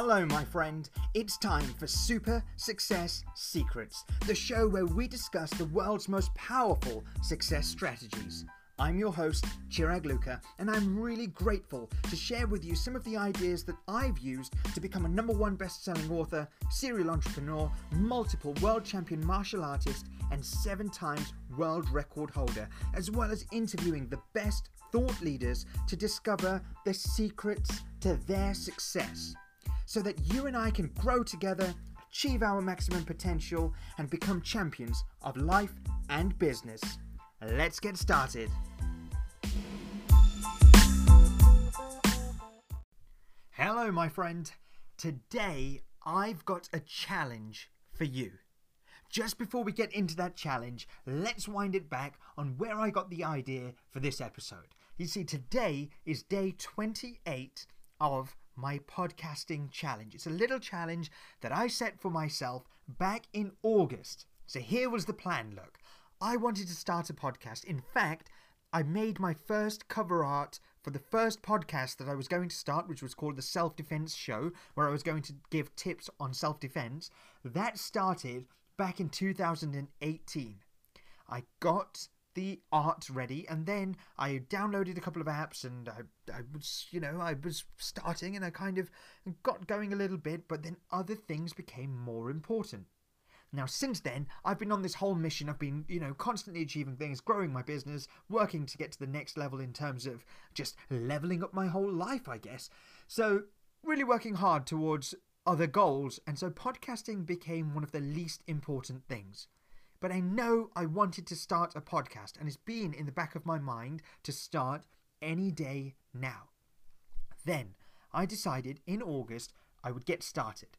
Hello, my friend. It's time for Super Success Secrets, the show where we discuss the world's most powerful success strategies. I'm your host, Chirag Lukha, and I'm really grateful to share with you some of the ideas that I've used to become a number one best selling author, serial entrepreneur, multiple world champion martial artist, and seven times world record holder, as well as interviewing the best thought leaders to discover the secrets to their success so that you and I can grow together, achieve our maximum potential, and become champions of life and business. Let's get started. Hello, my friend. Today I've got a challenge for you. Just before we get into that challenge, let's wind it back on where I got the idea for this episode. You see, today is day 28 of my podcasting challenge. It's a little challenge that I set for myself back in August. So here was the plan look. I wanted to start a podcast. In fact, I made my first cover art for the first podcast that I was going to start, which was called The Self Defense Show, where I was going to give tips on self defense. That started back in 2018. I got the art ready and then I downloaded a couple of apps and I, I was you know I was starting and I kind of got going a little bit but then other things became more important. Now since then I've been on this whole mission I've been you know constantly achieving things growing my business working to get to the next level in terms of just leveling up my whole life I guess. So really working hard towards other goals and so podcasting became one of the least important things but I know I wanted to start a podcast, and it's been in the back of my mind to start any day now. Then I decided in August I would get started.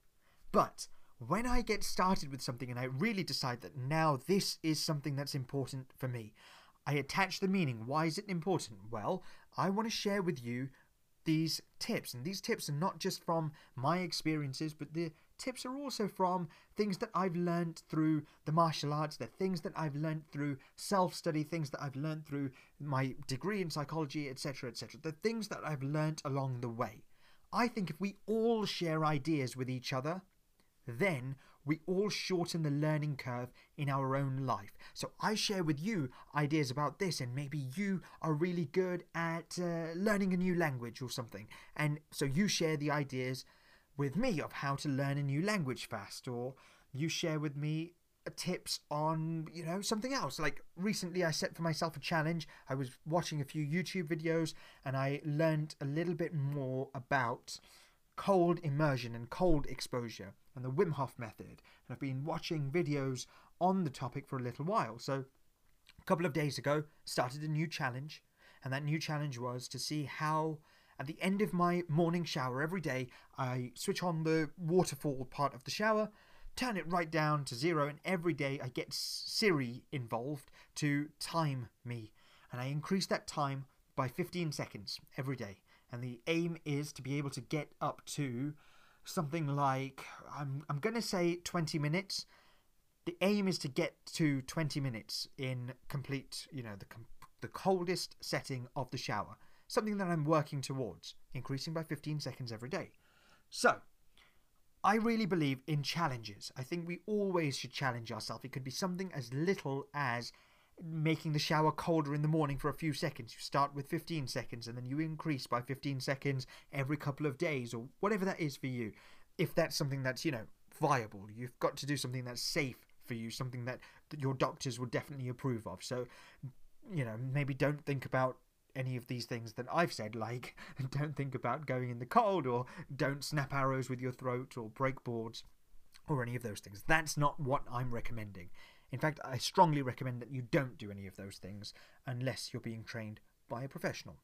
But when I get started with something and I really decide that now this is something that's important for me, I attach the meaning. Why is it important? Well, I want to share with you these tips. And these tips are not just from my experiences, but the tips are also from things that I've learned through the martial arts, they're things that I've learned through self study, things that I've learned through my degree in psychology, etc. etc. The things that I've learned along the way. I think if we all share ideas with each other, then we all shorten the learning curve in our own life. So I share with you ideas about this, and maybe you are really good at uh, learning a new language or something. And so you share the ideas with me of how to learn a new language fast, or you share with me tips on you know something else. Like recently i set for myself a challenge. I was watching a few youtube videos and i learned a little bit more about cold immersion and cold exposure and the wim hof method. And i've been watching videos on the topic for a little while. So a couple of days ago started a new challenge and that new challenge was to see how at the end of my morning shower every day, I switch on the waterfall part of the shower, turn it right down to zero, and every day I get Siri involved to time me. And I increase that time by 15 seconds every day. And the aim is to be able to get up to something like, I'm, I'm going to say 20 minutes. The aim is to get to 20 minutes in complete, you know, the, the coldest setting of the shower something that I'm working towards, increasing by 15 seconds every day. So, I really believe in challenges. I think we always should challenge ourselves. It could be something as little as making the shower colder in the morning for a few seconds. You start with 15 seconds and then you increase by 15 seconds every couple of days or whatever that is for you. If that's something that's, you know, viable, you've got to do something that's safe for you, something that your doctors would definitely approve of. So, you know, maybe don't think about any of these things that I've said, like don't think about going in the cold, or don't snap arrows with your throat, or break boards, or any of those things. That's not what I'm recommending. In fact, I strongly recommend that you don't do any of those things unless you're being trained by a professional.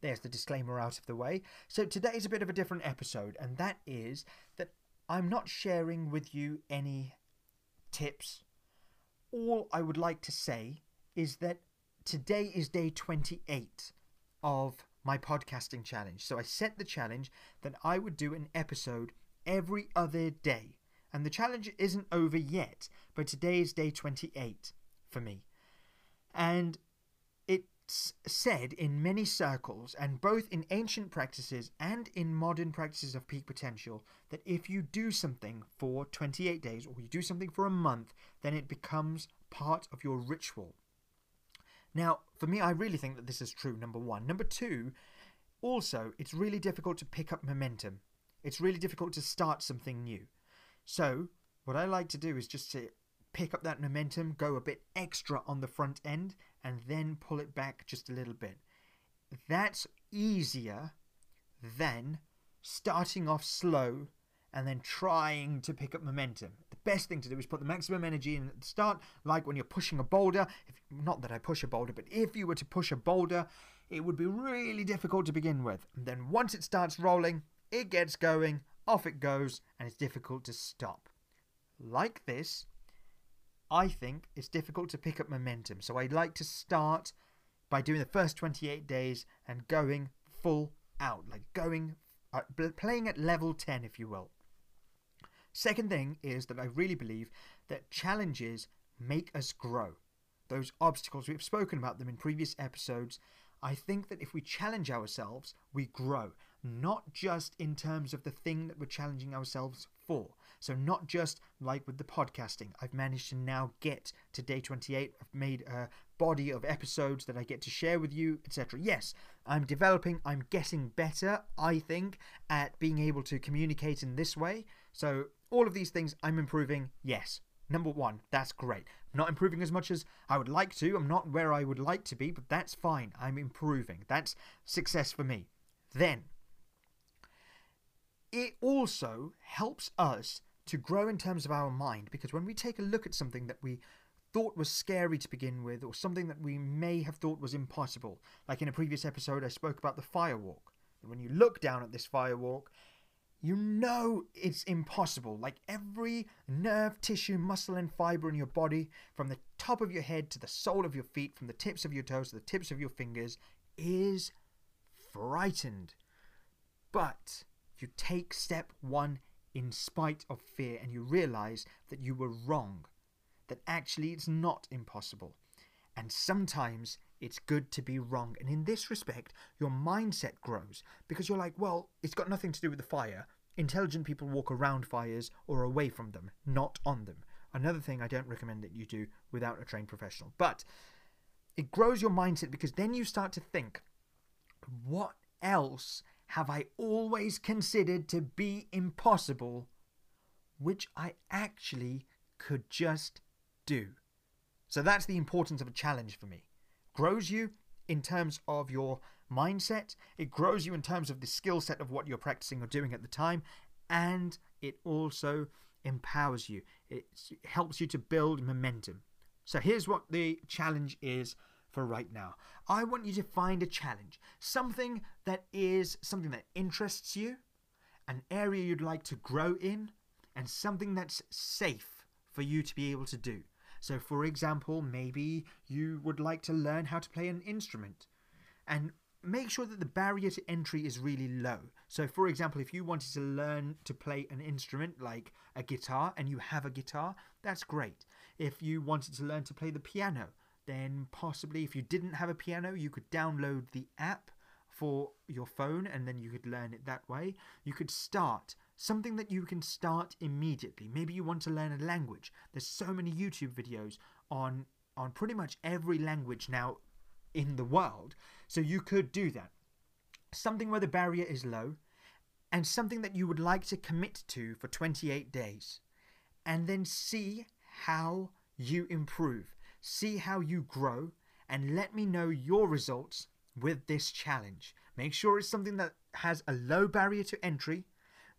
There's the disclaimer out of the way. So today's a bit of a different episode, and that is that I'm not sharing with you any tips. All I would like to say is that today is day 28 of my podcasting challenge. So I set the challenge that I would do an episode every other day. And the challenge isn't over yet, but today is day 28 for me. And It's said in many circles, and both in ancient practices and in modern practices of peak potential, that if you do something for 28 days or you do something for a month, then it becomes part of your ritual. Now, for me, I really think that this is true, number one. Number two, also, it's really difficult to pick up momentum. It's really difficult to start something new. So, what I like to do is just to pick up that momentum, go a bit extra on the front end, and then pull it back just a little bit. That's easier than starting off slow and then trying to pick up momentum. The best thing to do is put the maximum energy in at the start, like when you're pushing a boulder. If, not that I push a boulder, but if you were to push a boulder, it would be really difficult to begin with. And then once it starts rolling, it gets going, off it goes, and it's difficult to stop. Like this, I think it's difficult to pick up momentum. So I'd like to start by doing the first 28 days and going full out, like going, uh, playing at level 10, if you will. Second thing is that I really believe that challenges make us grow. Those obstacles, we've spoken about them in previous episodes. I think that if we challenge ourselves, we grow, not just in terms of the thing that we're challenging ourselves for. So, not just like with the podcasting, I've managed to now get to day 28. I've made a body of episodes that I get to share with you, etc. Yes, I'm developing, I'm getting better, I think, at being able to communicate in this way. So, all of these things I'm improving, yes. Number one, that's great. I'm not improving as much as I would like to. I'm not where I would like to be, but that's fine. I'm improving. That's success for me. Then, it also helps us to grow in terms of our mind because when we take a look at something that we thought was scary to begin with or something that we may have thought was impossible, like in a previous episode, I spoke about the firewalk. When you look down at this firewalk, you know it's impossible. Like every nerve, tissue, muscle, and fiber in your body, from the top of your head to the sole of your feet, from the tips of your toes to the tips of your fingers, is frightened. But you take step one in spite of fear and you realize that you were wrong, that actually it's not impossible. And sometimes it's good to be wrong. And in this respect, your mindset grows because you're like, well, it's got nothing to do with the fire. Intelligent people walk around fires or away from them, not on them. Another thing I don't recommend that you do without a trained professional. But it grows your mindset because then you start to think, what else have I always considered to be impossible, which I actually could just do? So that's the importance of a challenge for me. Grows you in terms of your mindset, it grows you in terms of the skill set of what you're practicing or doing at the time, and it also empowers you. It helps you to build momentum. So here's what the challenge is for right now. I want you to find a challenge, something that is something that interests you, an area you'd like to grow in, and something that's safe for you to be able to do. So, for example, maybe you would like to learn how to play an instrument. And make sure that the barrier to entry is really low. So, for example, if you wanted to learn to play an instrument like a guitar and you have a guitar, that's great. If you wanted to learn to play the piano, then possibly if you didn't have a piano, you could download the app for your phone and then you could learn it that way. You could start something that you can start immediately. Maybe you want to learn a language. There's so many YouTube videos on on pretty much every language now in the world. So you could do that. Something where the barrier is low and something that you would like to commit to for 28 days and then see how you improve. See how you grow and let me know your results with this challenge. Make sure it's something that has a low barrier to entry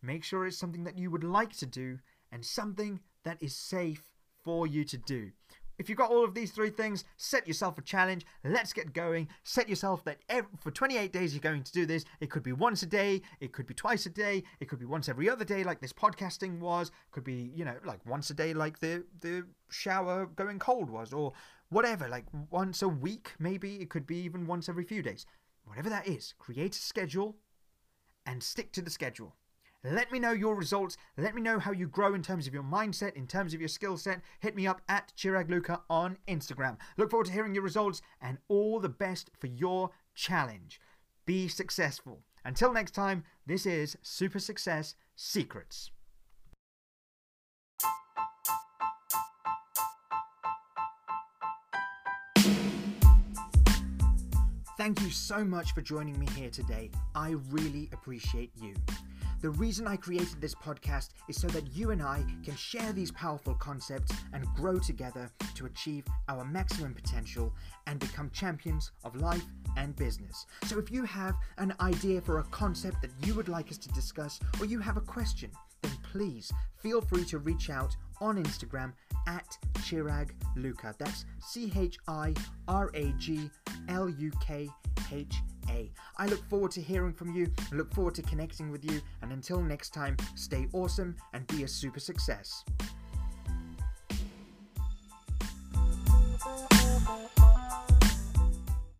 Make sure it's something that you would like to do and something that is safe for you to do. If you've got all of these three things, set yourself a challenge. Let's get going. Set yourself that every, for 28 days you're going to do this. It could be once a day, it could be twice a day, it could be once every other day, like this podcasting was. It could be, you know, like once a day, like the the shower going cold was, or whatever. Like once a week, maybe it could be even once every few days. Whatever that is, create a schedule and stick to the schedule. Let me know your results. Let me know how you grow in terms of your mindset, in terms of your skill set. Hit me up at Chirag Lukha on Instagram. Look forward to hearing your results and all the best for your challenge. Be successful. Until next time, this is Super Success Secrets. Thank you so much for joining me here today. I really appreciate you. The reason I created this podcast is so that you and I can share these powerful concepts and grow together to achieve our maximum potential and become champions of life and business. So if you have an idea for a concept that you would like us to discuss or you have a question, then please feel free to reach out on Instagram at Chirag Lukha. That's C H I R A G L U K H A. I look forward to hearing from you, I look forward to connecting with you, and until next time, stay awesome and be a super success.